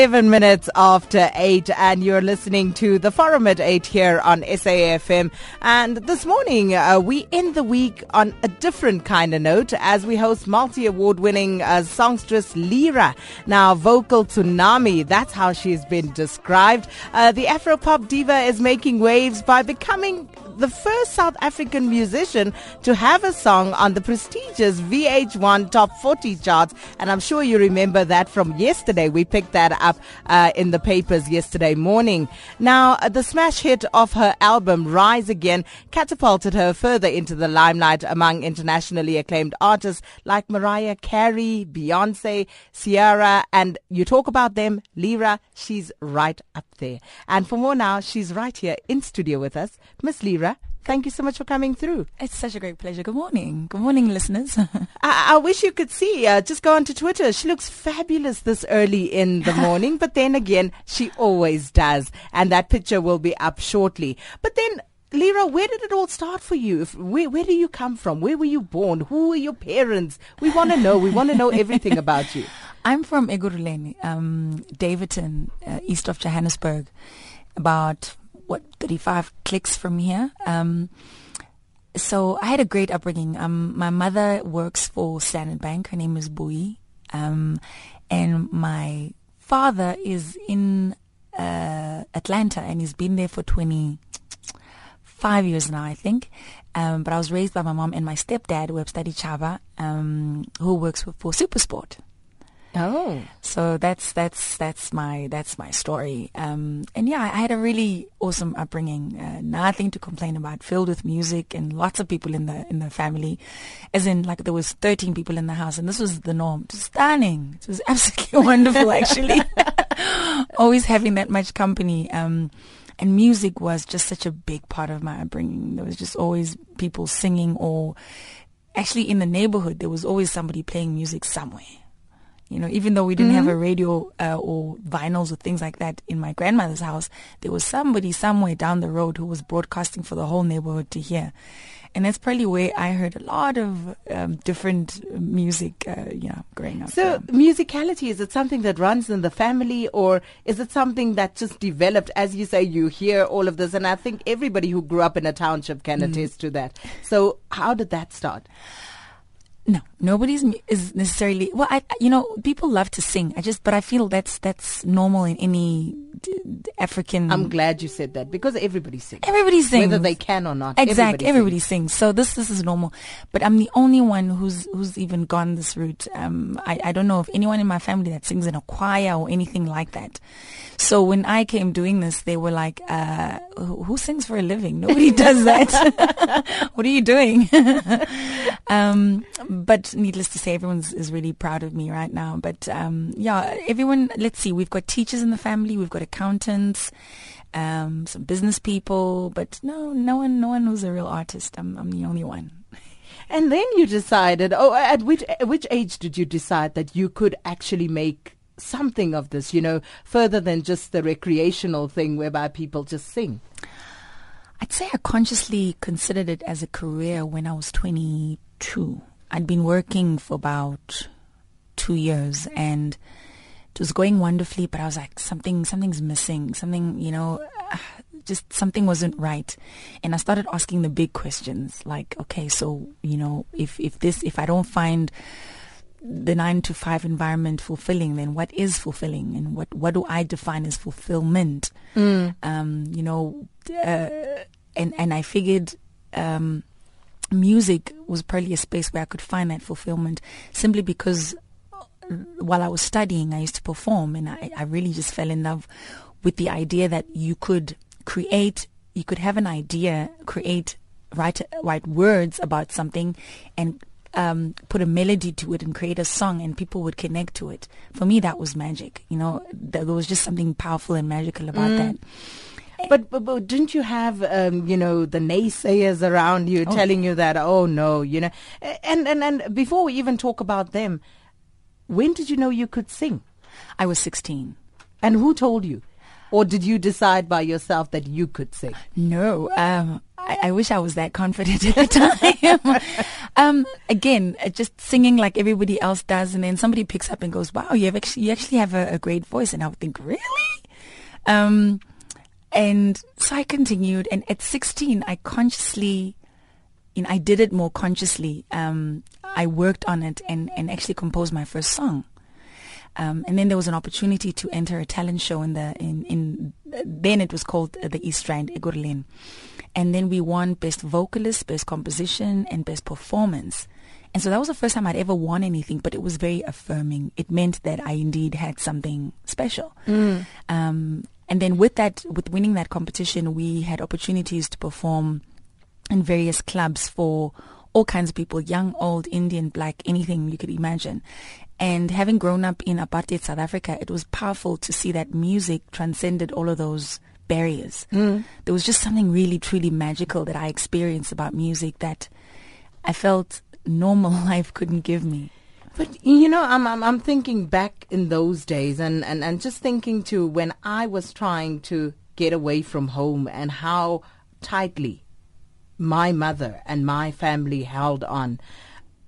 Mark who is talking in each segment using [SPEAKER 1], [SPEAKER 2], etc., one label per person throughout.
[SPEAKER 1] 11 minutes after 8 and you're listening to the Forum at 8 here on SAFM. And this morning, uh, we end the week on a different kind of note as we host multi-award winning uh, songstress Lira. Now, vocal tsunami, that's how she's been described. Uh, the Afropop diva is making waves by becoming the first South African musician to have a song on the prestigious VH1 Top 40 charts. And I'm sure you remember that from yesterday. We picked that up uh, in the papers yesterday morning. Now, uh, the smash hit of her album Rise Again catapulted her further into the limelight among internationally acclaimed artists like Mariah Carey, Beyonce, Ciara, and you talk about them, Lira, she's right up there. And for more now, she's right here in studio with us. Miss Lira, thank you so much for coming through.
[SPEAKER 2] It's such a great pleasure. Good morning. Good morning, listeners.
[SPEAKER 1] I, I wish you could see. Uh, just go onto Twitter. She looks fabulous this early in the morning, but then again, she always does. And that picture will be up shortly. But then, Lira, where did it all start for you? If, where, where do you come from? Where were you born? Who were your parents? We want to know. We want to know everything about you.
[SPEAKER 2] I'm from Ekurhuleni, um, Daveyton, uh, east of Johannesburg, about what 35 clicks from here. Um, so I had a great upbringing. Um, my mother works for Standard Bank. Her name is Bui, um, and my father is in uh, Atlanta, and he's been there for 25 years now, I think. Um, but I was raised by my mom and my stepdad, who have studied Chava, um, who works for, for Supersport.
[SPEAKER 1] Oh.
[SPEAKER 2] So that's that's that's my that's my story. Um, and yeah, I had a really awesome upbringing. Uh, nothing to complain about. Filled with music and lots of people in the in the family, as in like there was 13 people in the house, and this was the norm. Just stunning. It was absolutely wonderful, actually. Always having that much company. Um, and music was just such a big part of my upbringing. There was just always people singing, or actually in the neighborhood, there was always somebody playing music somewhere. You know, even though we didn't have a radio uh, or vinyls or things like that in my grandmother's house, there was somebody somewhere down the road who was broadcasting for the whole neighborhood to hear. And that's probably where I heard a lot of um, different music, uh, you know, growing up.
[SPEAKER 1] So,
[SPEAKER 2] Um,
[SPEAKER 1] musicality, is it something that runs in the family or is it something that just developed? As you say, you hear all of this, and I think everybody who grew up in a township can
[SPEAKER 2] Mm.
[SPEAKER 1] attest to that. So, how did that start?
[SPEAKER 2] No, nobody's is necessarily. Well, I you know people love to sing. I just, but I feel that's that's normal in any African.
[SPEAKER 1] I'm glad you said that because everybody sings.
[SPEAKER 2] Everybody sings,
[SPEAKER 1] Whether they can or not.
[SPEAKER 2] Exactly, everybody
[SPEAKER 1] sings.
[SPEAKER 2] sings. So this this is normal, but I'm the only one who's who's even gone this route. Um, I I don't know of anyone in my family that sings in a choir or anything like that. So when I came doing this, they were like, uh, who, "Who sings for a living? Nobody does that. what are you doing?" um, but needless to say, everyone is really proud of me right now. But um, yeah, everyone. Let's see, we've got teachers in the family, we've got accountants um, some business people, but no, no one, no one who's a real artist. I'm, I'm the only one.
[SPEAKER 1] And then you decided, oh, at which, at which age did you decide that you could actually make something of this, you know, further than just the recreational thing whereby people just sing?
[SPEAKER 2] I'd say I consciously considered it as a career when I was 22. I'd been working for about two years and it was going wonderfully, but I was like, something, something's missing. Something, you know, just something wasn't right. And I started asking the big questions like, okay, so, you know, if, if this, if I don't find the nine to five environment fulfilling, then what is fulfilling and what, what do I define as fulfillment? Um, you know, uh, and, and I figured, um, music was probably a space where I could find that fulfillment simply because while I was studying, I used to perform and I, I really just fell in love with the idea that you could create, you could have an idea, create, write, write words about something and um, put a melody to it and create a song and people would connect to it. For me, that was magic. You know, there was just something powerful and magical about that.
[SPEAKER 1] But, but, but didn't you have, um, you know, the naysayers around you
[SPEAKER 2] Oh.
[SPEAKER 1] telling you that, oh no, you know, and, and, and before we even talk about them, when did you know you could sing?
[SPEAKER 2] I was 16.
[SPEAKER 1] And who told you? Or did you decide by yourself that you could sing?
[SPEAKER 2] No, um, I, I wish I was that confident at the time. um, again, uh, just singing like everybody else does, and then somebody picks up and goes, "Wow, you have actually you actually have a, a great voice," and I would think, "Really?" Um, and so I continued, and at 16, I consciously, you know, I did it more consciously. Um, I worked on it and and actually composed my first song. Um, and then there was an opportunity to enter a talent show in the in in then it was called uh, the East Rand Ekurhuleni, and then we won best vocalist, best composition, and best performance. And so that was the first time I'd ever won anything, but it was very affirming. It meant that I indeed had something special. Um, and then with that, with winning that competition, we had opportunities to perform in various clubs for all kinds of people, young, old, Indian, black, anything you could imagine. And having grown up in apartheid South Africa, it was powerful to see that music transcended all of those barriers. Mm. There was just something really, truly magical that I experienced about music that I felt normal life couldn't give me.
[SPEAKER 1] But you know, I'm I'm, I'm thinking back in those days, and, and, and just thinking to when I was trying to get away from home, and how tightly my mother and my family held on.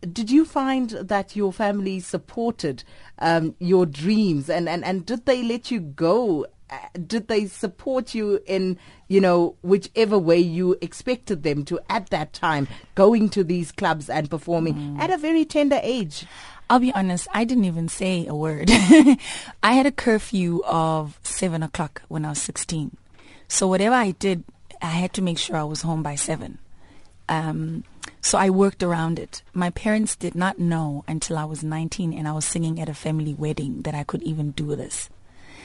[SPEAKER 1] Did you find that your family supported um, your dreams, and, and, and did they let you go? Uh, Did they support you in, you know, whichever way you expected them to at that time, going to these clubs and performing at a very tender age?
[SPEAKER 2] I'll be honest, I didn't even say a word. I had a curfew of seven o'clock when I was 16. So whatever I did, I had to make sure I was home by seven. Um, So I worked around it. My parents did not know until I was 19 and I was singing at a family wedding that I could even do this.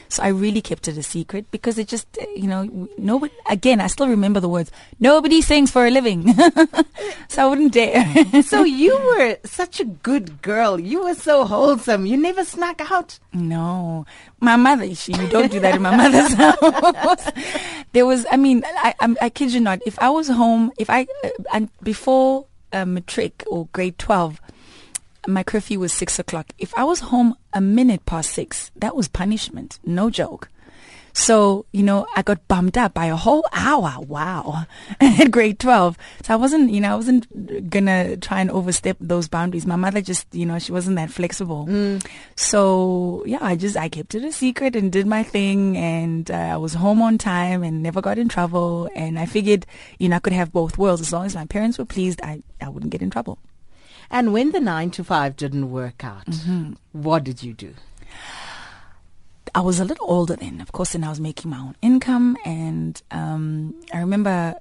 [SPEAKER 2] So I really kept it a secret because it just, you know, nobody, again, I still remember the words, nobody sings for a living. so I wouldn't dare.
[SPEAKER 1] so you were such a good girl. You were so wholesome. You never snuck out.
[SPEAKER 2] No, my mother. She, you don't do that in my mother's house. there was, I mean, I, I, I kid you not. If I was home, if I, uh, and before uh, matric or grade twelve, my curfew was six o'clock. If I was home a minute past six, that was punishment. No joke. So, you know, I got bumped up by a whole hour. Wow. At grade 12. So I wasn't, you know, I wasn't gonna try and overstep those boundaries. My mother just, you know, she wasn't that flexible.
[SPEAKER 1] Mm.
[SPEAKER 2] So yeah, I just, I kept it a secret and did my thing and uh, I was home on time and never got in trouble. And I figured, you know, I could have both worlds. As long as my parents were pleased, I, I wouldn't get in trouble.
[SPEAKER 1] And when the nine to five didn't work out, what did you do?
[SPEAKER 2] I was a little older then, of course, and I was making my own income. And um, I remember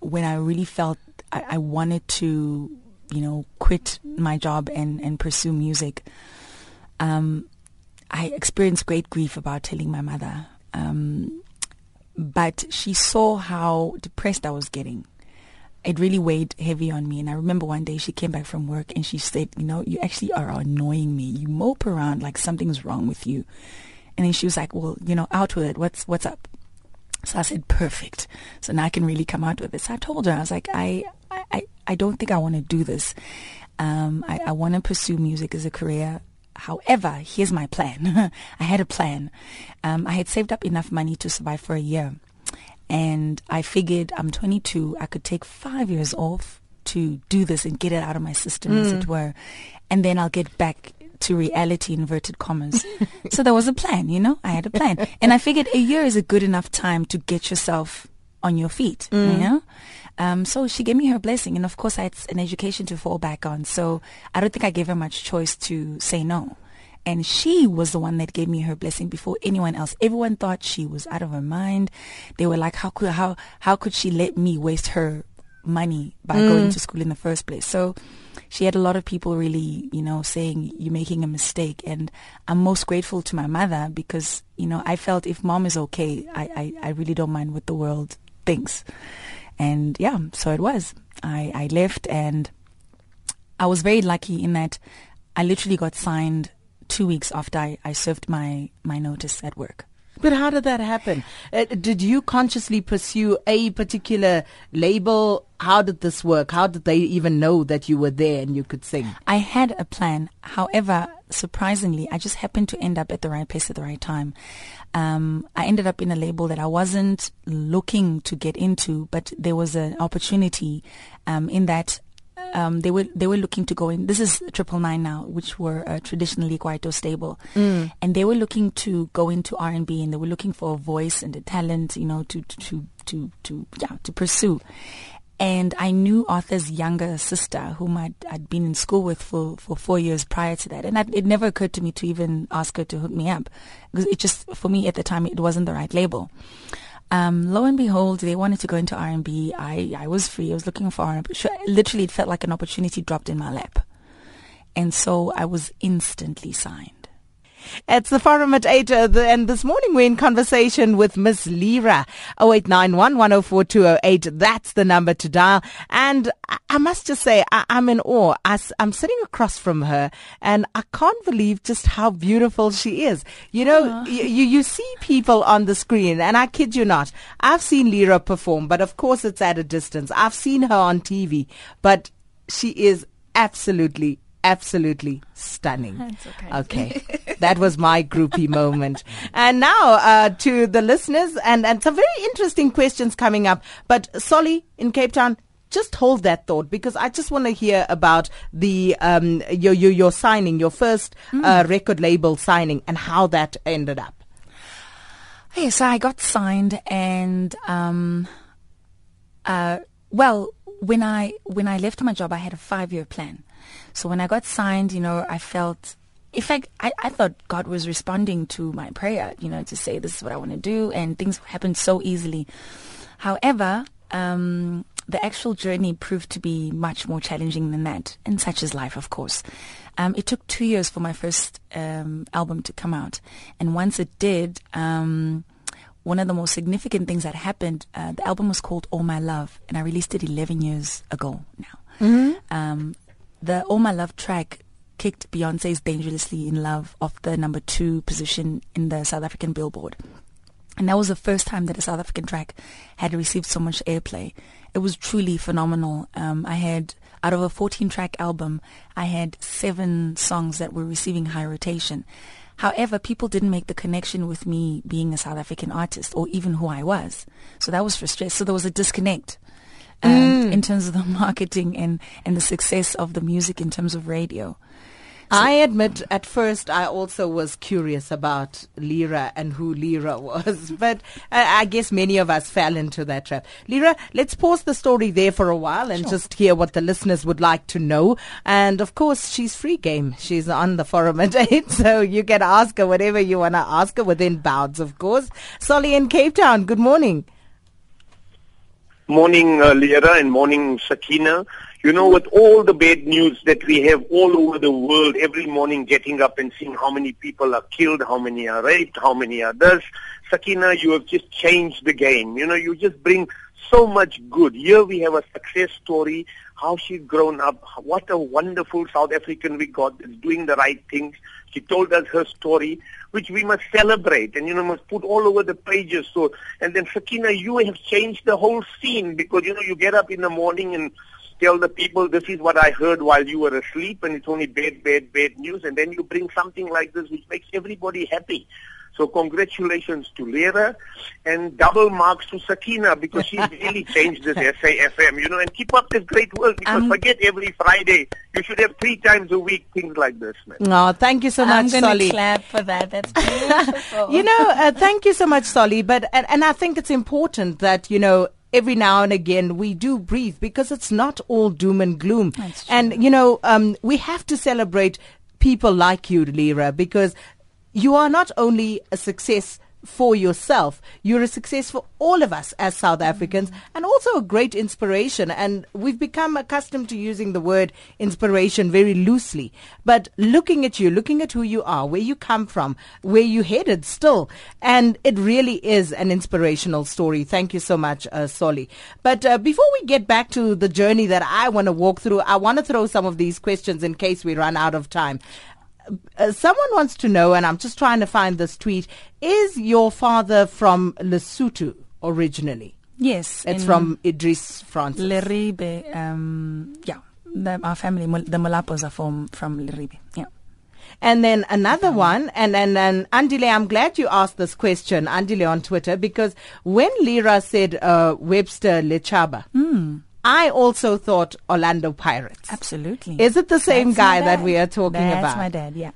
[SPEAKER 2] when I really felt I, I wanted to, you know, quit my job and, and pursue music. Um, I experienced great grief about telling my mother. Um, but she saw how depressed I was getting. It really weighed heavy on me. And I remember one day she came back from work and she said, You know, you actually are annoying me. You mope around like something's wrong with you. And then she was like, Well, you know, out with it. What's what's up? So I said, Perfect. So now I can really come out with it. So I told her, I was like, I I, I don't think I want to do this. Um, I, I want to pursue music as a career. However, here's my plan. I had a plan. Um, I had saved up enough money to survive for a year. And I figured I'm 22. I could take five years off to do this and get it out of my system, as it were. And then I'll get back to reality, inverted commas. so there was a plan, you know? I had a plan. And I figured a year is a good enough time to get yourself on your feet, you know? Um, so she gave me her blessing. And of course, I had an education to fall back on. So I don't think I gave her much choice to say no. And she was the one that gave me her blessing before anyone else. Everyone thought she was out of her mind. They were like, how could, how, how could she let me waste her money by going mm. to school in the first place? So she had a lot of people really, you know, saying you're making a mistake. And I'm most grateful to my mother because, you know, I felt if mom is okay, I, I, I really don't mind what the world thinks. And yeah, so it was. I, I left and I was very lucky in that I literally got signed two weeks after I, I served my, my notice at work.
[SPEAKER 1] But how did that happen? Uh, did you consciously pursue a particular label? How did this work? How did they even know that you were there and you could sing?
[SPEAKER 2] I had a plan. However, surprisingly, I just happened to end up at the right place at the right time. Um, I ended up in a label that I wasn't looking to get into, but there was an opportunity um, in that um, they were they were looking to go in. This is Triple Nine now, which were uh, traditionally quite stable, and they were looking to go into R and B, and they were looking for a voice and a talent, you know, to to to to yeah to pursue. And I knew Arthur's younger sister, whom I'd, I'd been in school with for, for four years prior to that. And that, it never occurred to me to even ask her to hook me up. Because it just, for me at the time, it wasn't the right label. Um, lo and behold, they wanted to go into R&B. I, I was free. I was looking for R&B. Literally, it felt like an opportunity dropped in my lap. And so I was instantly signed.
[SPEAKER 1] It's the forum at 8, uh, the, and this morning we're in conversation with Miss Lira. 0891 104 208. That's the number to dial. And I, I must just say, I, I'm in awe. I, am sitting across from her, and I can't believe just how beautiful she is. You know, you, you, you see people on the screen, and I kid you not, I've seen Lira perform, but of course it's at a distance. I've seen her on TV, but she is absolutely absolutely stunning.
[SPEAKER 2] That's okay.
[SPEAKER 1] Okay. that was my groupie moment. And now uh, to the listeners, and, and some very interesting questions coming up. But Solly in Cape Town, just hold that thought because I just want to hear about the um, your, your your signing, your first uh, record label signing, and how that ended up.
[SPEAKER 2] Hey, so I got signed, and um, uh, well, when I when I left my job, I had a five year plan. So when I got signed, you know, I felt, in fact, I, I thought God was responding to my prayer, you know, to say this is what I want to do, and things happened so easily. However, um, the actual journey proved to be much more challenging than that, and such is life, of course. Um, it took two years for my first um, album to come out, and once it did, um, one of the most significant things that happened, uh, the album was called All My Love, and I released it 11 years ago now. Um, the All My Love track kicked Beyonce's Dangerously in Love off the number two position in the South African Billboard. And that was the first time that a South African track had received so much airplay. It was truly phenomenal. Um, I had, out of a 14 track album, I had seven songs that were receiving high rotation. However, people didn't make the connection with me being a South African artist or even who I was. So that was frustrating. So there was a disconnect. Um, in terms of the marketing and, and the success of the music in terms of radio.
[SPEAKER 1] I admit at first I also was curious about Lira and who Lira was, but I, I guess many of us fell into that trap. Lira, let's pause the story there for a while and just hear what the listeners would like to know. And of course, she's free game. She's on the forum at 8, so you can ask her whatever you want to ask her within bounds, of course. Solly in Cape Town, good morning.
[SPEAKER 3] Morning, uh, Lira, and morning, Sakina. You know, with all the bad news that we have all over the world, every morning getting up and seeing how many people are killed, how many are raped, how many are this, Sakina, you have just changed the game. You know, you just bring so much good. Here we have a success story, how she's grown up, what a wonderful South African we got doing the right things. She told us her story, which we must celebrate and, you know, must put all over the pages. So, and then Sakina, you have changed the whole scene because, you know, you get up in the morning and tell the people this is what I heard while you were asleep and it's only bad, bad, bad news and then you bring something like this which makes everybody happy. So congratulations to Lira and double marks to Sakina because she's really changed this SAFM, you know, and keep up this great work because
[SPEAKER 2] Um,
[SPEAKER 3] forget every Friday. You should have three times a week things like this, man.
[SPEAKER 1] No, thank you so
[SPEAKER 2] I'm
[SPEAKER 1] much,
[SPEAKER 2] going to clap for that. That's beautiful.
[SPEAKER 1] you know, uh, thank you so much, Solly. But and, and I think it's important that you know every now and again we do breathe because it's not all doom and gloom. And you know, um, we have to celebrate people like you, Lira, because you are not only a success for yourself, you're a success for all of us as South Africans and also a great inspiration. And we've become accustomed to using the word inspiration very loosely. But looking at you, looking at who you are, where you come from, where you headed still, and it really is an inspirational story. Thank you so much, uh, Solly. But uh, before we get back to the journey that I want to walk through, I want to throw some of these questions in case we run out of time. Uh, someone wants to know, and I'm just trying to find this tweet. Is your father from Lesotho originally?
[SPEAKER 2] yes.
[SPEAKER 1] It's from Idris Francis.
[SPEAKER 2] Leribe. Um, yeah. The, our family, the Malapos are from, from Leribe. Yeah.
[SPEAKER 1] And then another one, and and and Andile, I'm glad you asked this question, Andile on Twitter, because when Lira said uh, Webster Lechaba, I also thought Orlando Pirates.
[SPEAKER 2] Absolutely.
[SPEAKER 1] Is it the same
[SPEAKER 2] That's
[SPEAKER 1] guy that we are talking
[SPEAKER 2] That's
[SPEAKER 1] about?
[SPEAKER 2] my dad, yeah.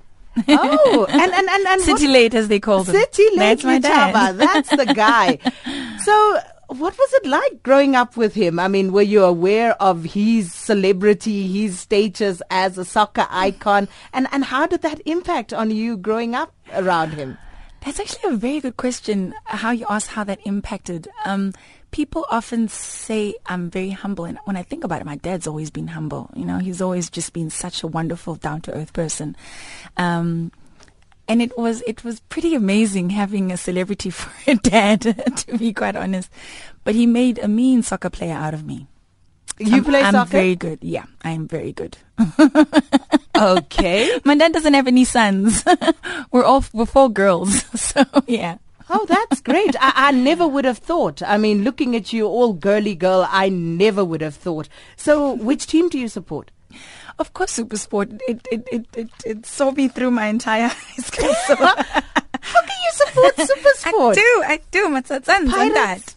[SPEAKER 1] Oh, and and and, and
[SPEAKER 2] City
[SPEAKER 1] what-
[SPEAKER 2] Late, as they call them.
[SPEAKER 1] City Lake
[SPEAKER 2] That's my dad.
[SPEAKER 1] That's the guy. so, what was it like growing up with him? I mean, were you aware of his celebrity, his status as a soccer icon, and and how did that impact on you growing up around him?
[SPEAKER 2] That's actually a very good question. How you asked how that impacted. Um, people often say I'm very humble, and when I think about it, my dad's always been humble. You know, he's always just been such a wonderful, down to earth person. Um, and it was it was pretty amazing having a celebrity for a dad, to be quite honest. But he made a mean soccer player out of me.
[SPEAKER 1] You
[SPEAKER 2] I'm,
[SPEAKER 1] play
[SPEAKER 2] I'm
[SPEAKER 1] soccer?
[SPEAKER 2] very good. Yeah, I am very good.
[SPEAKER 1] okay.
[SPEAKER 2] My dad doesn't have any sons. we're all we're four girls, so yeah.
[SPEAKER 1] Oh, that's great. I, I never would have thought. I mean, looking at you, all girly girl, I never would have thought. So, which team do you support?
[SPEAKER 2] Of course, Supersport. It it it it, it saw me through my entire high school. So
[SPEAKER 1] How can you support super
[SPEAKER 2] I do, I do.
[SPEAKER 1] Pirates?
[SPEAKER 2] that.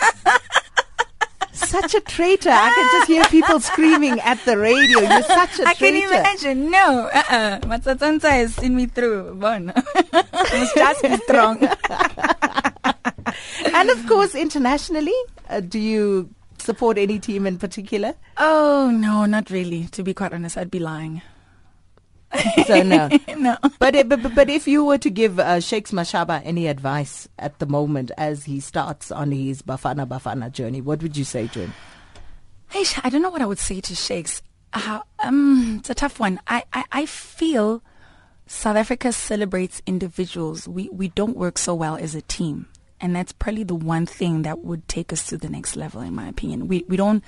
[SPEAKER 2] Ah.
[SPEAKER 1] Such a traitor. I can just hear people screaming at the radio. You're such a
[SPEAKER 2] I
[SPEAKER 1] traitor.
[SPEAKER 2] I can imagine. No, uh-uh. Matsatsantsa has seen me through. Bon. Must just be strong.
[SPEAKER 1] And of course, internationally, uh, do you support any team in particular?
[SPEAKER 2] oh no, not really. To be quite honest, I'd be lying.
[SPEAKER 1] So no.
[SPEAKER 2] no.
[SPEAKER 1] But, it, but but- if you were to give uh, Shakes Mashaba any advice at the moment as he starts on his Bafana Bafana journey, what would you say to him?
[SPEAKER 2] Hey, I don't know what I would say to Shakes. Uh, um, it's a tough one. I, I, I feel South Africa celebrates individuals. We, we don't work so well as a team. And that's probably the one thing that would take us to the next level, in my opinion. We, we don't,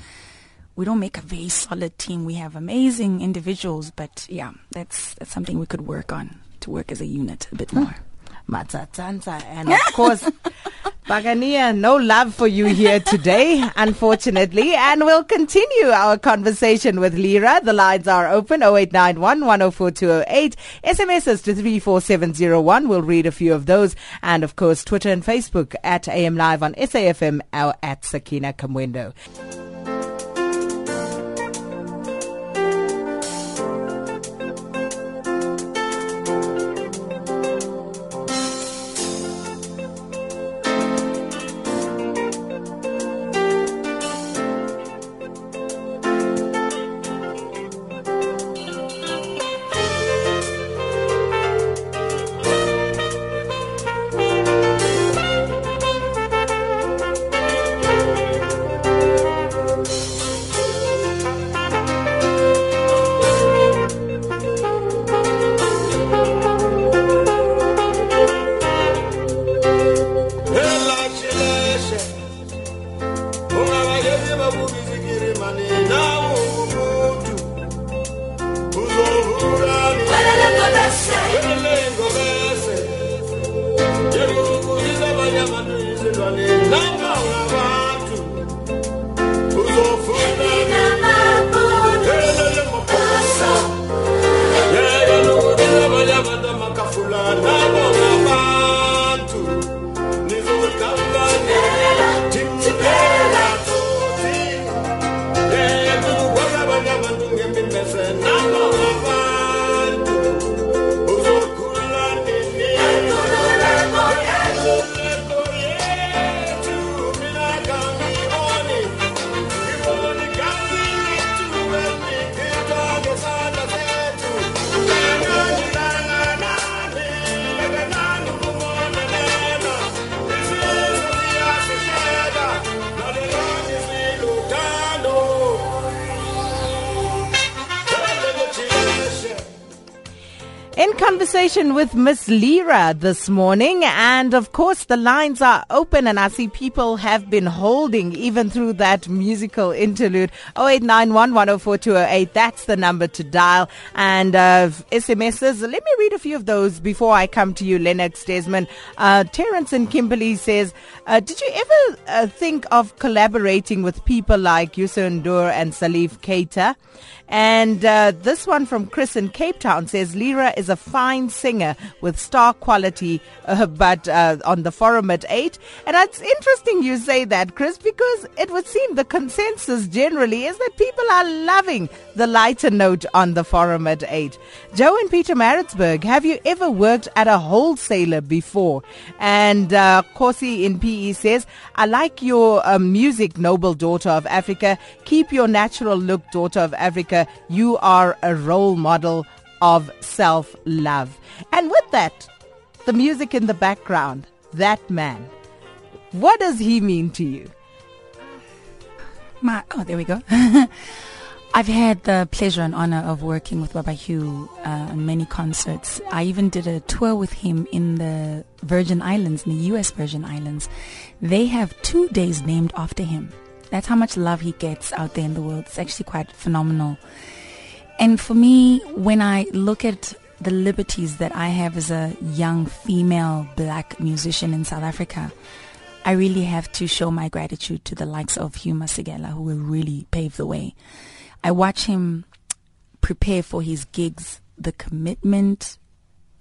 [SPEAKER 2] we don't make a very solid team. We have amazing individuals, but yeah, that's, that's something we could work on to work as a unit a bit hmm. more.
[SPEAKER 1] Matsatsantsa. And of course, Bagania, no love for you here today, unfortunately. And we'll continue our conversation with Lira. The lines are open 0891 104208. SMSs to 34701. We'll read a few of those. And of course, Twitter and Facebook at AM Live on SAFM or at Sakina Kamwendo. With Miss Lira this morning, and of course the lines are open, and I see people have been holding even through that musical interlude. 0891 104208, that's the number to dial. And uh, SMSs, let me read a few of those before I come to you, Lennox Desmond. Uh, Terence and Kimberly says, uh, Did you ever uh, think of collaborating with people like Youssou N'Dour and Salif Keita? And uh, this one from Chris in Cape Town says Lira is a fine singer with star quality, uh, but uh, on the forum at 8. And it's interesting you say that, Chris, because it would seem the consensus generally is that people are loving the lighter note on the forum at 8. Joe in Pietermaritzburg, have you ever worked at a wholesaler before? And uh, Corsi in PE says, I like your um, music, noble daughter of Africa. Keep your natural look, daughter of Africa. You are a role model of self love. And with that, the music in the background, that man, what does he mean to you?
[SPEAKER 2] My, oh, there we go. I've had the pleasure and honor of working with Baba Hugh uh, on many concerts. I even did a tour with him in the Virgin Islands, in the U.S. Virgin Islands. They have two days named after him. That's how much love he gets out there in the world. It's actually quite phenomenal. And for me, when I look at the liberties that I have as a young female black musician in South Africa, I really have to show my gratitude to the likes of Hugh Masekela, who will really pave the way. I watch him prepare for his gigs, the commitment,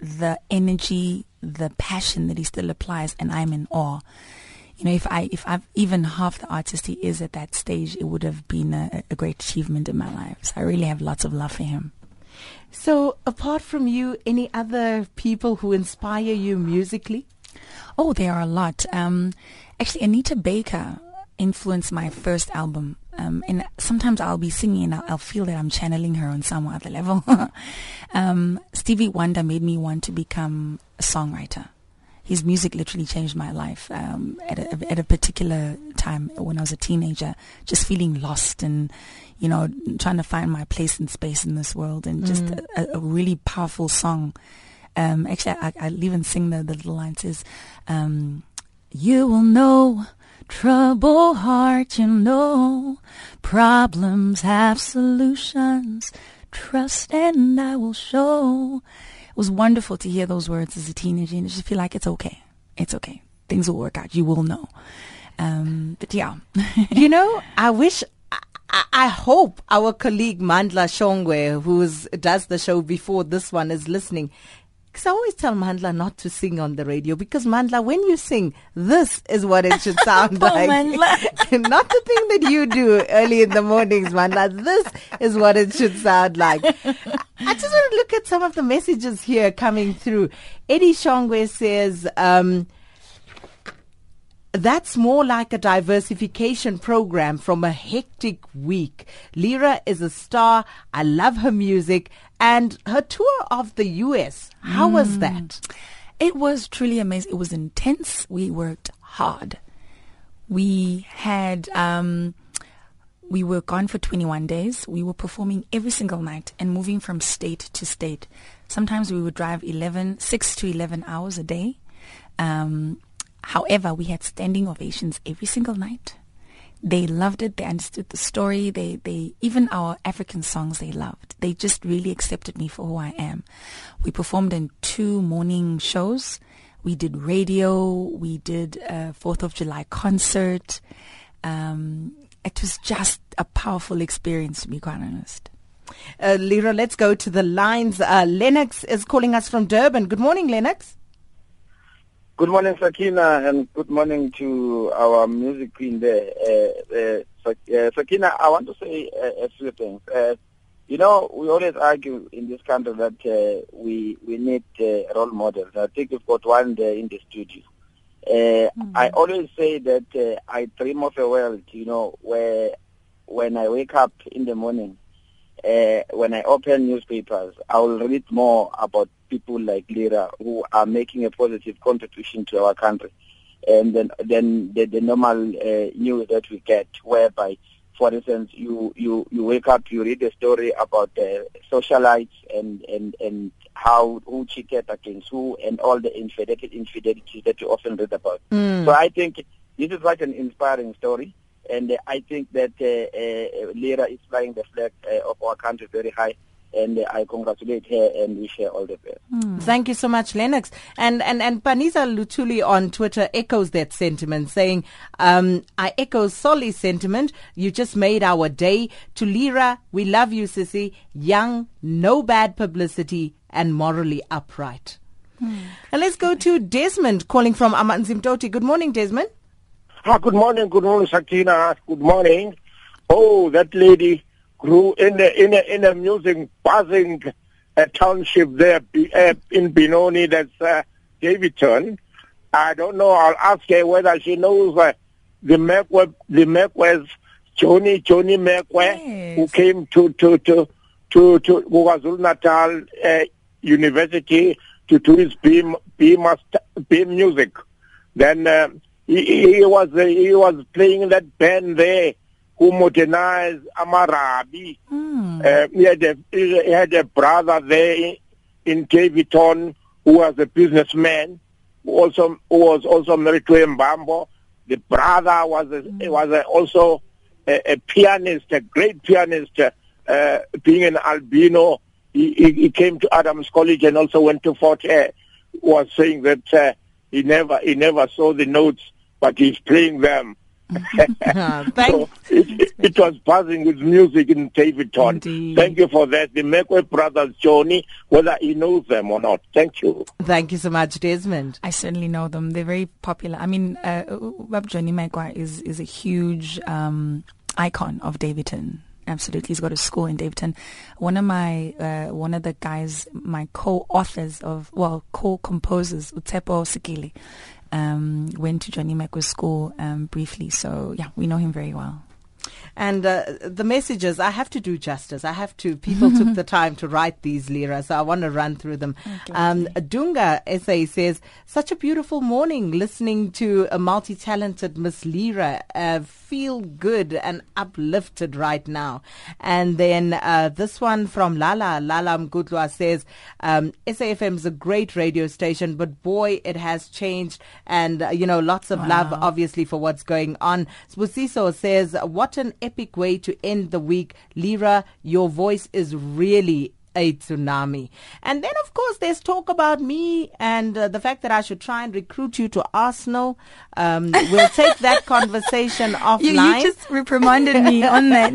[SPEAKER 2] the energy, the passion that he still applies, and I'm in awe. You know, if I if I've even half the artist he is at that stage, it would have been a, a great achievement in my life. So I really have lots of love for him.
[SPEAKER 1] So, apart from you, any other people who inspire you musically?
[SPEAKER 2] Oh, there are a lot. Um, actually, Anita Baker influenced my first album. Um, and sometimes I'll be singing and I'll, I'll feel that I'm channeling her on some other level. um, Stevie Wonder made me want to become a songwriter. His music literally changed my life um, at, a, at a particular time when I was a teenager, just feeling lost and, you know, trying to find my place and space in this world and just a, a really powerful song. Um, actually, I, I even sing the, the little line says, um, you will know trouble heart, you know problems have solutions. Trust and I will show. Was wonderful to hear those words as a teenager and just feel like it's okay. It's okay. Things will work out. You will know. Um, but yeah.
[SPEAKER 1] you know, I wish. I, I hope our colleague Mandla Shongwe, who does the show before this one, is listening. Because I always tell Mandla not to sing on the radio because Mandla, when you sing, this is what it should sound like. Not the thing that you do early in the mornings, Mandla. This is what it should sound like. I just want to look at some of the messages here coming through. Eddie Shongwe says, um, that's more like a diversification program from a hectic week. Lira is a star. I love her music and her tour of the US. How was that?
[SPEAKER 2] It was truly amazing. It was intense. We worked hard. We had, um, we were gone for 21 days. We were performing every single night and moving from state to state. Sometimes we would drive 11, 6 to 11 hours a day. Um, however, we had standing ovations every single night. They loved it. They understood the story. They, they, even our African songs they loved. They just really accepted me for who I am. We performed in two morning shows. We did radio. We did a Fourth of July concert. Um, it was just a powerful experience, to be quite honest.
[SPEAKER 1] Uh, Lira, let's go to the lines. Uh, Lennox is calling us from Durban. Good morning, Lennox.
[SPEAKER 4] Good morning, Sakina, and good morning to our music queen there. Uh, uh, uh, Sakina, I want to say uh, a few things. Uh, you know, we always argue in this country that uh, we we need uh, role models. I think we've got one there in the studio. Uh, I always say that uh, I dream of a world, you know, where when I wake up in the morning, uh, when I open newspapers, I will read more about people like Lira who are making a positive contribution to our country, and then then the, the normal uh, news that we get, whereby, for instance, you you you wake up, you read a story about the socialites and and and how who cheated against who, and all the infidelity infidelities that you often read about. So I think this is quite an inspiring story. And uh, I think that uh, uh, Lira is flying the flag uh, of our country very high, and uh, I congratulate her and wish her all the best.
[SPEAKER 1] Thank you so much, Lennox. And and and Panisa Lutuli on Twitter echoes that sentiment, saying, um, "I echo Solly's sentiment. You just made our day. To Lira, we love you, sissy. Young, no bad publicity, and morally upright." And let's go to Desmond calling from Amanzimtoti. Good morning, Desmond.
[SPEAKER 3] Ah, good morning, good morning, Sakina. Good morning. Oh, that lady grew in a in a in a music buzzing uh, township there uh, in Benoni. That's uh, Daveyton. I don't know. I'll ask her whether she knows uh, the Mekoa, the Mekoa's Johnny Johnny Mekoa, who came to to to to to KwaZulu Natal uh, University to do his B B master B music. Then uh, he, he was uh, he was playing that band there who modernized Amarabi. Uh, he had a he had a brother there in, Daveyton who was a businessman who also who was also married to Mbambo. The brother was a, was a, also a, a pianist, a great pianist. Uh, being an albino, he, he, he came to Adams College and also went to Fort Hare. Was saying that uh, he never he never saw the notes, but he's playing them.
[SPEAKER 1] Ah, thank-
[SPEAKER 3] so it, it, it was buzzing with music in Daveyton.
[SPEAKER 1] Indeed.
[SPEAKER 3] Thank you for that. The Mekoa brothers, Johnny, whether he knows them or not. Thank you.
[SPEAKER 1] Thank you so much, Desmond.
[SPEAKER 2] I certainly know them. They're very popular. I mean, uh, Wab Johnny Mekoa is is a huge um, icon of Daveyton. Absolutely, he's got a school in Daveyton. One of my uh, one of the guys, my co-authors of well, co-composers, Utepo Sikili, um, went to Johnny Mekoa's school um, briefly. So yeah, we know him very well.
[SPEAKER 1] And uh, the messages, I have to do justice. I have to. People took the time to write these, Lira, so I want to run through them. Um, Dunga essay says, such a beautiful morning listening to a multi-talented Miss Lira. Uh, feel good and uplifted right now. And then uh, this one from Lala, Lala Mgutlwa says, um, SAFM is a great radio station, but boy, it has changed. And, uh, you know, lots of love, obviously, for what's going on. Spusiso says, what an epic way to end the week. Lira, your voice is really a tsunami. And then, of course, there's talk about me and uh, the fact that I should try and recruit you to Arsenal. Um, we'll take that conversation offline.
[SPEAKER 2] You, you just reprimanded me on that.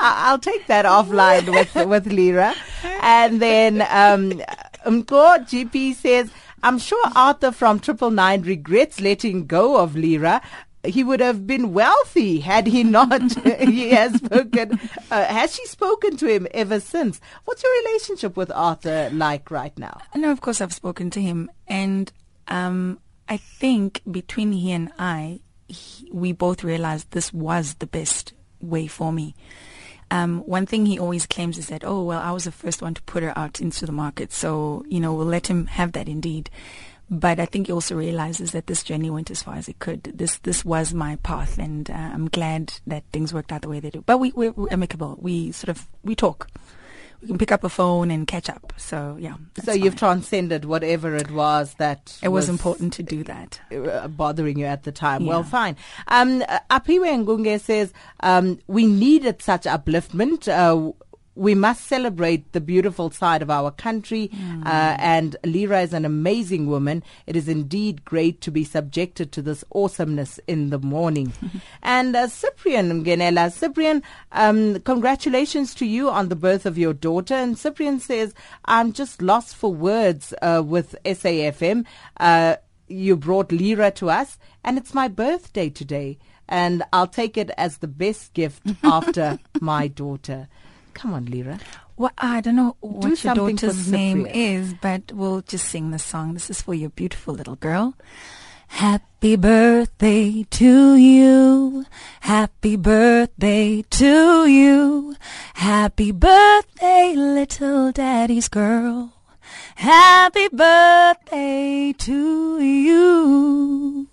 [SPEAKER 1] I'll take that offline with with Lira. And then um Mko GP says, I'm sure Arthur from Triple Nine regrets letting go of Lira. He would have been wealthy had he not. he has spoken. Uh, has she spoken to him ever since? What's your relationship with Arthur like right now?
[SPEAKER 2] No, of course I've spoken to him, and um, I think between he and I, he, we both realized this was the best way for me. Um, one thing he always claims is that, oh well, I was the first one to put her out into the market, so you know we'll let him have that indeed. But I think he also realizes that this journey went as far as it could. This this was my path, and uh, I'm glad that things worked out the way they do. But we we're, we're amicable. We sort of we talk. We can pick up a phone and catch up. So yeah.
[SPEAKER 1] So
[SPEAKER 2] that's
[SPEAKER 1] you've transcended whatever it was that
[SPEAKER 2] It was important to do that.
[SPEAKER 1] uh, bothering you at the time. Well, fine. Um, uh, Apiwe Ngunge says um, we needed such upliftment. Uh, we must celebrate the beautiful side of our country. Uh, and Lira is an amazing woman. It is indeed great to be subjected to this awesomeness in the morning. and uh, Cyprian Mgenela, Cyprian, um, congratulations to you on the birth of your daughter. And Cyprian says, I'm just lost for words uh, with SAFM. Uh, you brought Lira to us, and it's my birthday today. And I'll take it as the best gift after my daughter. Come on, Lira.
[SPEAKER 2] Well, I don't know what your daughter's name is, but we'll just sing the song. This is for your beautiful little girl. Happy birthday to you. Happy birthday to you. Happy birthday, little daddy's girl. Happy birthday to you.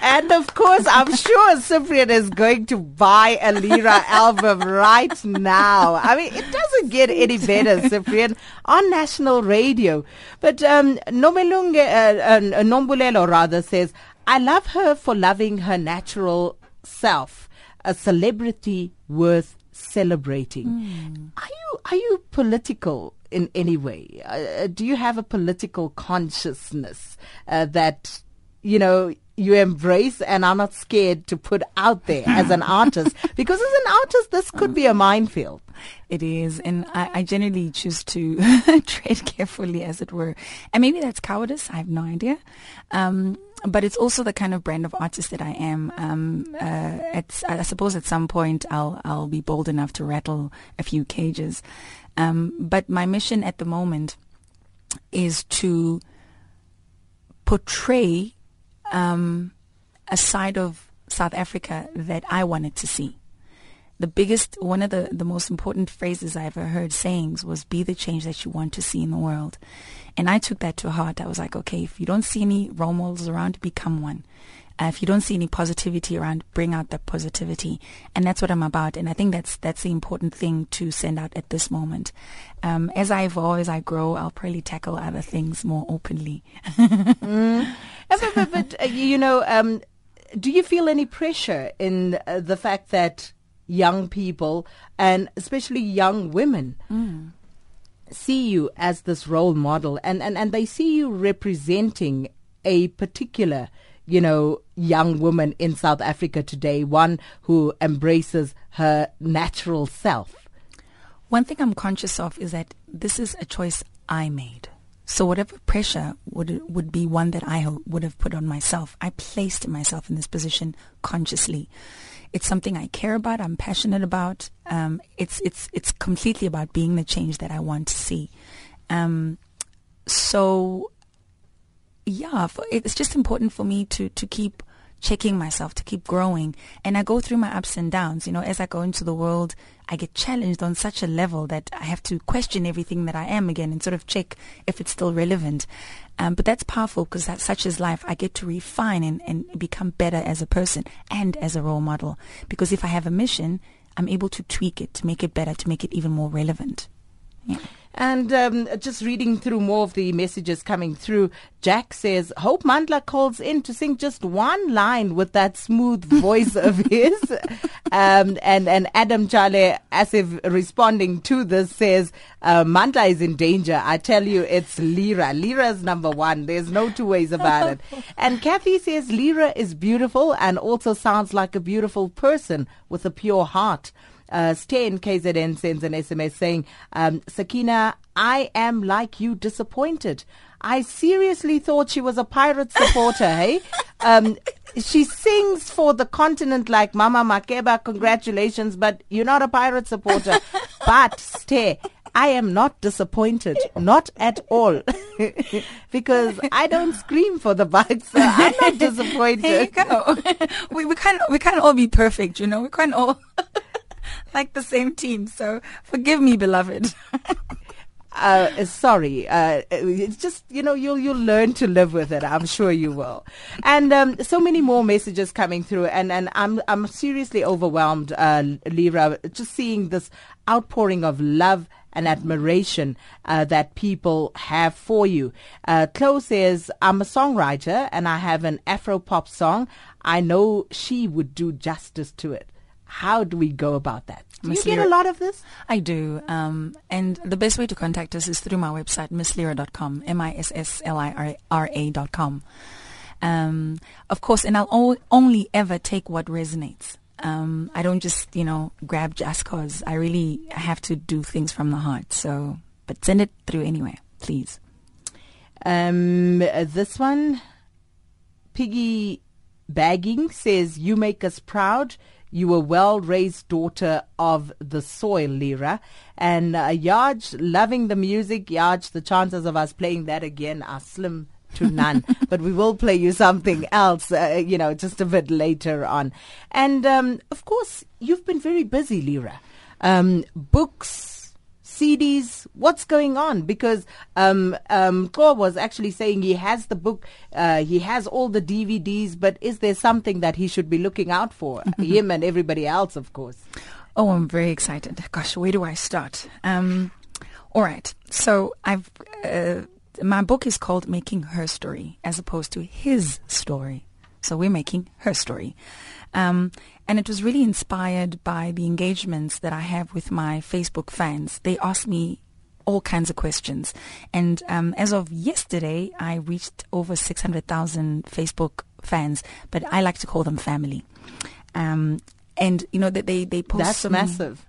[SPEAKER 1] And of course, I'm sure Cyprian is going to buy a Lira album right now. I mean, it doesn't get any better, Cyprian, on national radio. But um, Nomelunge, uh, uh, Nombulelo rather says, I love her for loving her natural self, a celebrity worth celebrating. Are you are you political in any way? Uh, do you have a political consciousness uh, that you know you embrace and are not scared to put out there as an artist? Because as an artist, this could be a minefield.
[SPEAKER 2] It is, and I, I generally choose to tread carefully, as it were. And maybe that's cowardice. I have no idea. Um, but it's also the kind of brand of artist that I am. Um, uh, at, I suppose at some point I'll I'll be bold enough to rattle a few cages. Um, but my mission at the moment is to portray um, a side of South Africa that I wanted to see the biggest one of the, the most important phrases I ever heard sayings was be the change that you want to see in the world. And I took that to heart. I was like, okay, if you don't see any role models around, become one. Uh, if you don't see any positivity around, bring out that positivity. And that's what I'm about. And I think that's that's the important thing to send out at this moment. Um, as I evolve, as I grow, I'll probably tackle other things more openly.
[SPEAKER 1] Uh, but, but, but, uh, you know, um, do you feel any pressure in uh, the fact that young people and especially young women see you as this role model and, and, and they see you representing a particular you know young woman in South Africa today one who embraces her natural self
[SPEAKER 2] One thing I'm conscious of is that this is a choice I made. So whatever pressure would would be one that I would have put on myself. I placed myself in this position consciously. It's something I care about. I'm passionate about. Um, it's it's it's completely about being the change that I want to see. Um, so yeah, for, it's just important for me to to keep checking myself to keep growing. And I go through my ups and downs. You know, as I go into the world, I get challenged on such a level that I have to question everything that I am again and sort of check if it's still relevant. Um, but that's powerful because such is life. I get to refine and, and become better as a person and as a role model. Because if I have a mission, I'm able to tweak it to make it better, to make it even more relevant. Yeah.
[SPEAKER 1] And um, just reading through more of the messages coming through, Jack says, Hope Mandla calls in to sing just one line with that smooth voice of his. Um, and, and Adam Chale, as if responding to this, says, uh, Mandla is in danger. I tell you, it's Lira. Lira's number one. There's no two ways about it. And Kathy says, Lira is beautiful and also sounds like a beautiful person with a pure heart. Uh, Stay in KZN sends an SMS saying, um, Sakina, I am like you disappointed. I seriously thought she was a pirate supporter, hey? Um, she sings for the continent like Mama Makeba, congratulations, but you're not a pirate supporter. but stay. I am not disappointed, not at all, because I don't scream for the bike, so I'm not disappointed.
[SPEAKER 2] There you go. we we can't we can't all be perfect, you know. We can't all like the same team. So forgive me, beloved.
[SPEAKER 1] uh, sorry. Uh, it's just you know you'll you'll learn to live with it. I'm sure you will. And um, so many more messages coming through, and and I'm I'm seriously overwhelmed, uh, Lira, just seeing this outpouring of love and admiration uh, that people have for you. Uh, Chloe says, I'm a songwriter and I have an Afro pop song. I know she would do justice to it. How do we go about that? Do you
[SPEAKER 2] Miss
[SPEAKER 1] get a lot of this?
[SPEAKER 2] I do. Um, and the best way to contact us is through my website, misslira.com, M-I-S-S-L-I-R-A dot com. Um, of course, and I'll o- only ever take what resonates. Um, I don't just, you know, grab just cause. I really have to do things from the heart. So, but send it through anyway, please.
[SPEAKER 1] Um, this one, Piggy Bagging says, "You make us proud. You a well-raised daughter of the soil, Lira." And uh, Yaj, loving the music. Yaj, the chances of us playing that again are slim to none. but we will play you something else, uh, you know, just a bit later on. And um, of course, you've been very busy, Lira. Um, books. CDs, what's going on? Because um, um, Thor was actually saying he has the book, uh, he has all the DVDs, but is there something that he should be looking out for? Him and everybody else, of course.
[SPEAKER 2] Oh, I'm very excited. Gosh, where do I start? Um, all right. So I've uh, my book is called Making Her Story as opposed to his story. So we're making her story. Um, and it was really inspired by the engagements that I have with my Facebook fans. They ask me all kinds of questions. And um, as of yesterday, I reached over 600,000 Facebook fans, but I like to call them family. Um, and, you know, that they, they post
[SPEAKER 1] That's
[SPEAKER 2] some-
[SPEAKER 1] massive.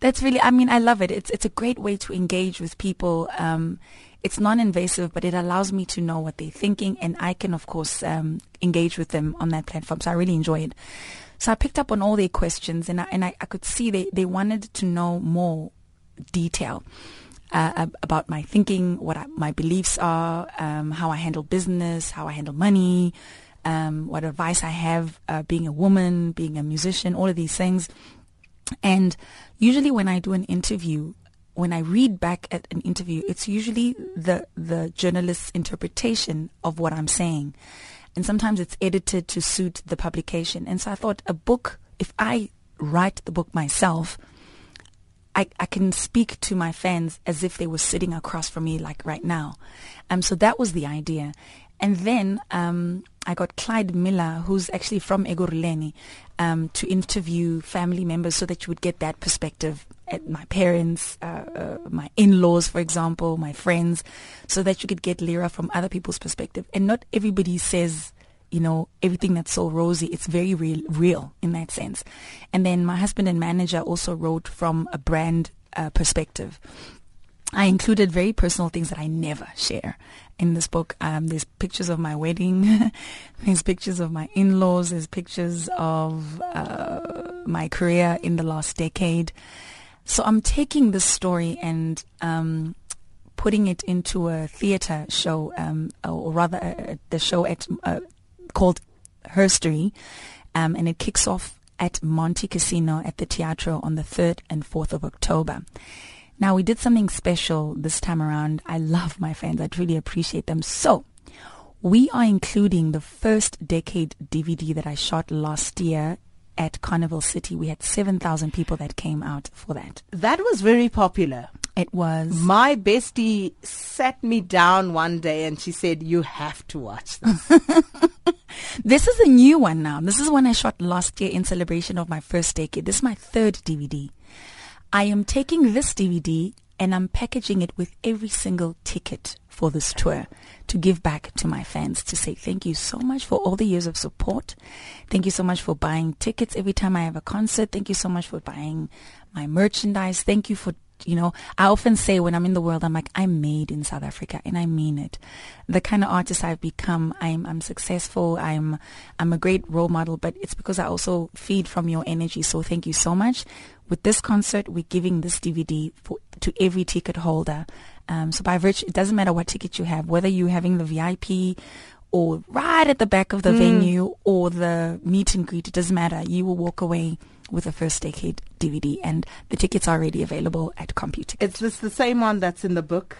[SPEAKER 2] that's really, I mean, I love it. It's, it's a great way to engage with people. Um, it's non-invasive, but it allows me to know what they're thinking and I can, of course, um, engage with them on that platform. So I really enjoy it. So I picked up on all their questions and I, and I, I could see they, they wanted to know more detail. Uh, about my thinking, what I, my beliefs are, um, how I handle business, how I handle money, um, what advice I have, uh, being a woman, being a musician, all of these things. And usually when I do an interview, when I read back at an interview, it's usually the, the journalist's interpretation of what I'm saying. And sometimes it's edited to suit the publication. And so I thought a book, if I write the book myself, I, I can speak to my fans as if they were sitting across from me like right now. Um, so that was the idea. And then um, I got Clyde Miller, who's actually from Ekurhuleni, um, to interview family members so that you would get that perspective at my parents, uh, uh, my in-laws, for example, my friends, so that you could get Lira from other people's perspective. And not everybody says you know, everything that's so rosy, it's very real, real in that sense. And then my husband and manager also wrote from a brand uh, perspective. I included very personal things that I never share in this book. Um, there's pictures of my wedding, there's pictures of my in-laws, there's pictures of uh, my career in the last decade. So I'm taking this story and um, putting it into a theater show, um, or rather uh, the show at uh, called her story, um, and it kicks off at Montecasino at the Teatro on the 3rd and 4th of October. Now, we did something special this time around. I love my fans. I truly appreciate them. So, we are including the first decade DVD that I shot last year at Carnival City. We had 7,000 people that came out for that.
[SPEAKER 1] That was very popular.
[SPEAKER 2] It was.
[SPEAKER 1] My bestie sat me down one day and she said, You have to watch this.
[SPEAKER 2] This is a new one now. This is one I shot last year in celebration of my first decade. This is my third DVD. I am taking this DVD and I'm packaging it with every single ticket for this tour to give back to my fans to say thank you so much for all the years of support. Thank you so much for buying tickets every time I have a concert. Thank you so much for buying my merchandise. Thank you for you know, I often say when I'm in the world, I'm like, I'm made in South Africa, and I mean it. The kind of artist I've become, I'm, I'm successful, I'm, I'm a great role model, but it's because I also feed from your energy. So thank you so much. With this concert, we're giving this DVD for, to every ticket holder. Um, so by virtue, it doesn't matter what ticket you have, whether you're having the VIP or right at the back of the venue or the meet and greet, it doesn't matter. You will walk away with a first decade DVD, and the tickets are already available at CompuTicket.
[SPEAKER 1] Is this the same one that's in the book?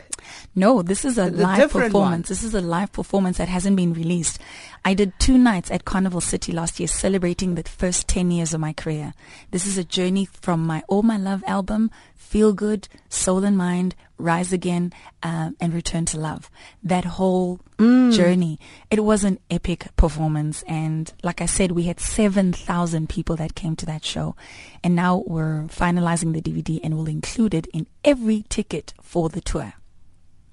[SPEAKER 2] No, this is a
[SPEAKER 1] The
[SPEAKER 2] live performance.
[SPEAKER 1] one.
[SPEAKER 2] This is a live performance that hasn't been released. I did two nights at Carnival City last year celebrating the first 10 years of my career. This is a journey from my All My Love album, Feel Good, Soul and Mind, Rise Again, um, and Return to Love. That whole journey. It was an epic performance. And like I said, we had 7,000 people that came to that show. And now we're finalizing the DVD and we'll include it in every ticket for the tour.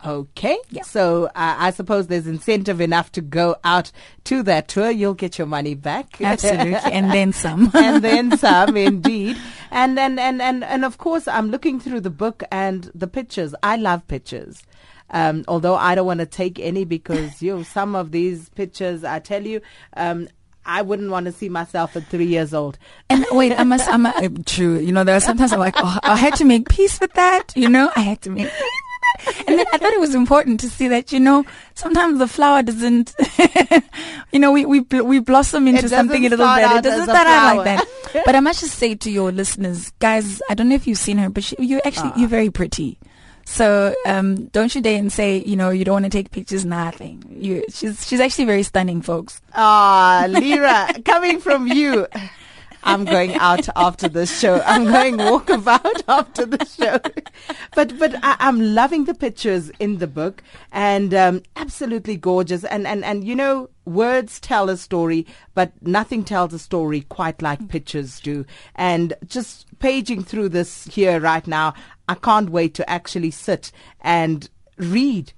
[SPEAKER 1] Okay.
[SPEAKER 2] Yeah.
[SPEAKER 1] So uh, I suppose there's incentive enough to go out to that tour. You'll get your money back.
[SPEAKER 2] Absolutely. and then some.
[SPEAKER 1] and then some indeed and and, and and and of course i'm looking through the book and the pictures i love pictures um, although i don't want to take any because you know some of these pictures i tell you um, I wouldn't want to see myself at three years old.
[SPEAKER 2] And wait, I must, I'm true. You know, there are sometimes I'm like, oh, I had to make peace with that. You know, I had to make peace with that. And then I thought it was important to see that, you know, sometimes the flower doesn't, you know, we, we, we blossom into something a little better. It doesn't start out like that. But I must just say to your listeners, guys, I don't know if you've seen her, but she, you're actually, you're very pretty. So um, don't you dare and say, you know, you don't want to take pictures, nothing. You, she's, she's actually very stunning, folks.
[SPEAKER 1] Ah, Lira, coming from you. I'm going out after this show. I'm going walkabout after the show. But but I, I'm loving the pictures in the book and um, absolutely gorgeous. And, and and you know, words tell a story, but nothing tells a story quite like pictures do. And just paging through this here right now, I can't wait to actually sit and read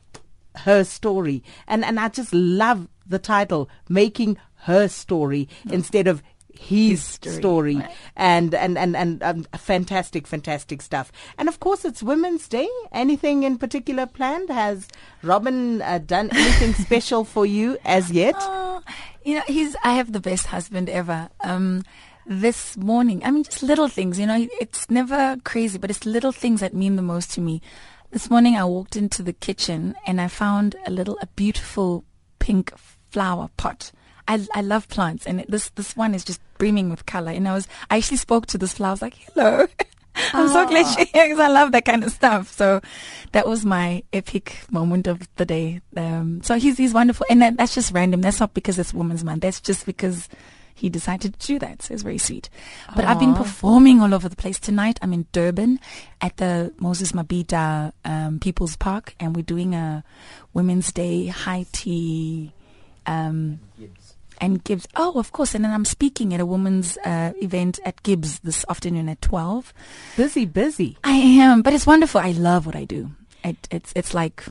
[SPEAKER 1] her story. And and I just love the title, making her story instead of his,
[SPEAKER 2] story,
[SPEAKER 1] story,
[SPEAKER 2] right.
[SPEAKER 1] and and and and um, fantastic, fantastic stuff. And of course, it's Women's Day. Anything in particular planned? Has Robin uh, done anything special for you as yet?
[SPEAKER 2] Oh, you know, he's. I have the best husband ever. Um, this morning, I mean, just little things. You know, it's never crazy, but it's little things that mean the most to me. This morning, I walked into the kitchen and I found a little, a beautiful pink flower pot. I, I love plants, and this this one is just brimming with color. And I was, I actually spoke to this flower. I was like, "Hello." I'm so glad you're here because I love that kind of stuff. So that was my epic moment of the day. Um, so he's he's wonderful, and that, that's just random. That's not because it's Women's Month. That's just because he decided to do that. So it's very sweet. But I've been performing all over the place tonight. I'm in Durban at the Moses Mabhida um, People's Park, and we're doing a Women's Day high tea. Um, and Gibbs. Oh, of course. And then I'm speaking at a woman's uh, event at Gibbs this afternoon at 12.
[SPEAKER 1] Busy, busy.
[SPEAKER 2] I am, but it's wonderful. I love what I do. It, it's it's like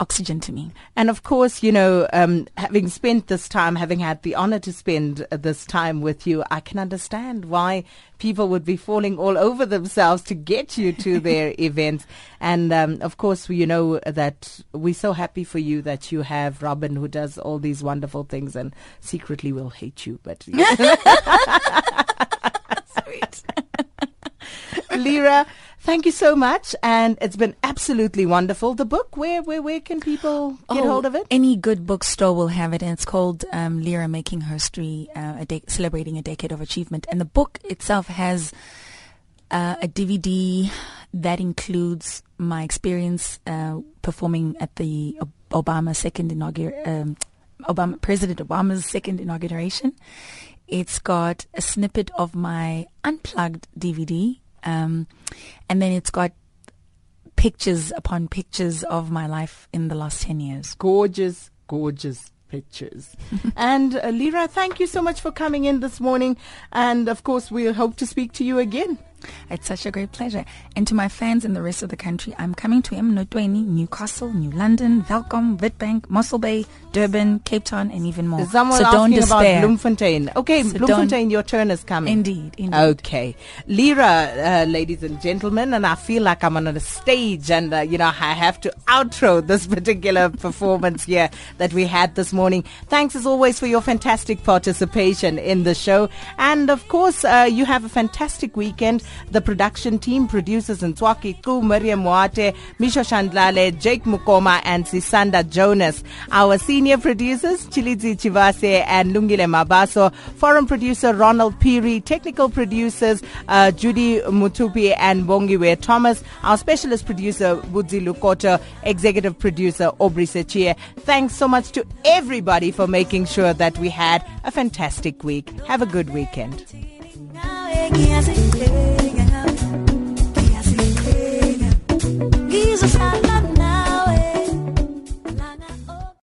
[SPEAKER 2] oxygen to me.
[SPEAKER 1] And of course, you know, um, having spent this time, having had the honor to spend uh, this time with you, I can understand why people would be falling all over themselves to get you to their events. And um, of course, you know that we're so happy for you that you have Robin who does all these wonderful things and secretly will hate you. But
[SPEAKER 2] Sweet.
[SPEAKER 1] Lira, Thank you so much, and it's been absolutely wonderful. The book, where where where can people get
[SPEAKER 2] Oh,
[SPEAKER 1] hold of it?
[SPEAKER 2] Any good bookstore will have it, and it's called um, Lira Making History, uh, a de- celebrating a decade of achievement. And the book itself has uh, a DVD that includes my experience uh, performing at the Obama second inaugural um, Obama President Obama's second inauguration. It's got a snippet of my unplugged DVD, um, and then it's got pictures upon pictures of my life in the last 10 years.
[SPEAKER 1] gorgeous, gorgeous pictures. and uh, Lira, thank you so much for coming in this morning. And of course, we'll hope to speak to you again.
[SPEAKER 2] It's such a great pleasure. And to my fans in the rest of the country, I'm coming to Mnotweni, Newcastle, New London, Welkom, Witbank, Mossel Bay, Durban, Cape Town, and even more.
[SPEAKER 1] Someone
[SPEAKER 2] so don't
[SPEAKER 1] asking about. Bloemfontein. Okay,
[SPEAKER 2] So
[SPEAKER 1] Bloemfontein, your turn is coming.
[SPEAKER 2] Indeed, indeed.
[SPEAKER 1] Okay. Lira, uh, ladies and gentlemen, and I feel like I'm on a stage and, uh, you know, I have to outro this particular performance here that we had this morning. Thanks as always for your fantastic participation in the show. And of course, uh, you have a fantastic weekend. The production team, producers Ntswaki Ku, Miriam Moate, Misha Shandlale, Jake Mukoma, and Sisanda Jonas. Our senior producers, Chilizi Chivase and Lungile Mabaso. Foreign producer, Ronald Peary. Technical producers, uh, Judy Mutupi and Bongiwe Thomas. Our specialist producer, Budzi Lukoto. Executive producer, Aubrey Sechie. Thanks so much to everybody for making sure that we had a fantastic week. Have a good weekend.
[SPEAKER 5] Giza sa lahat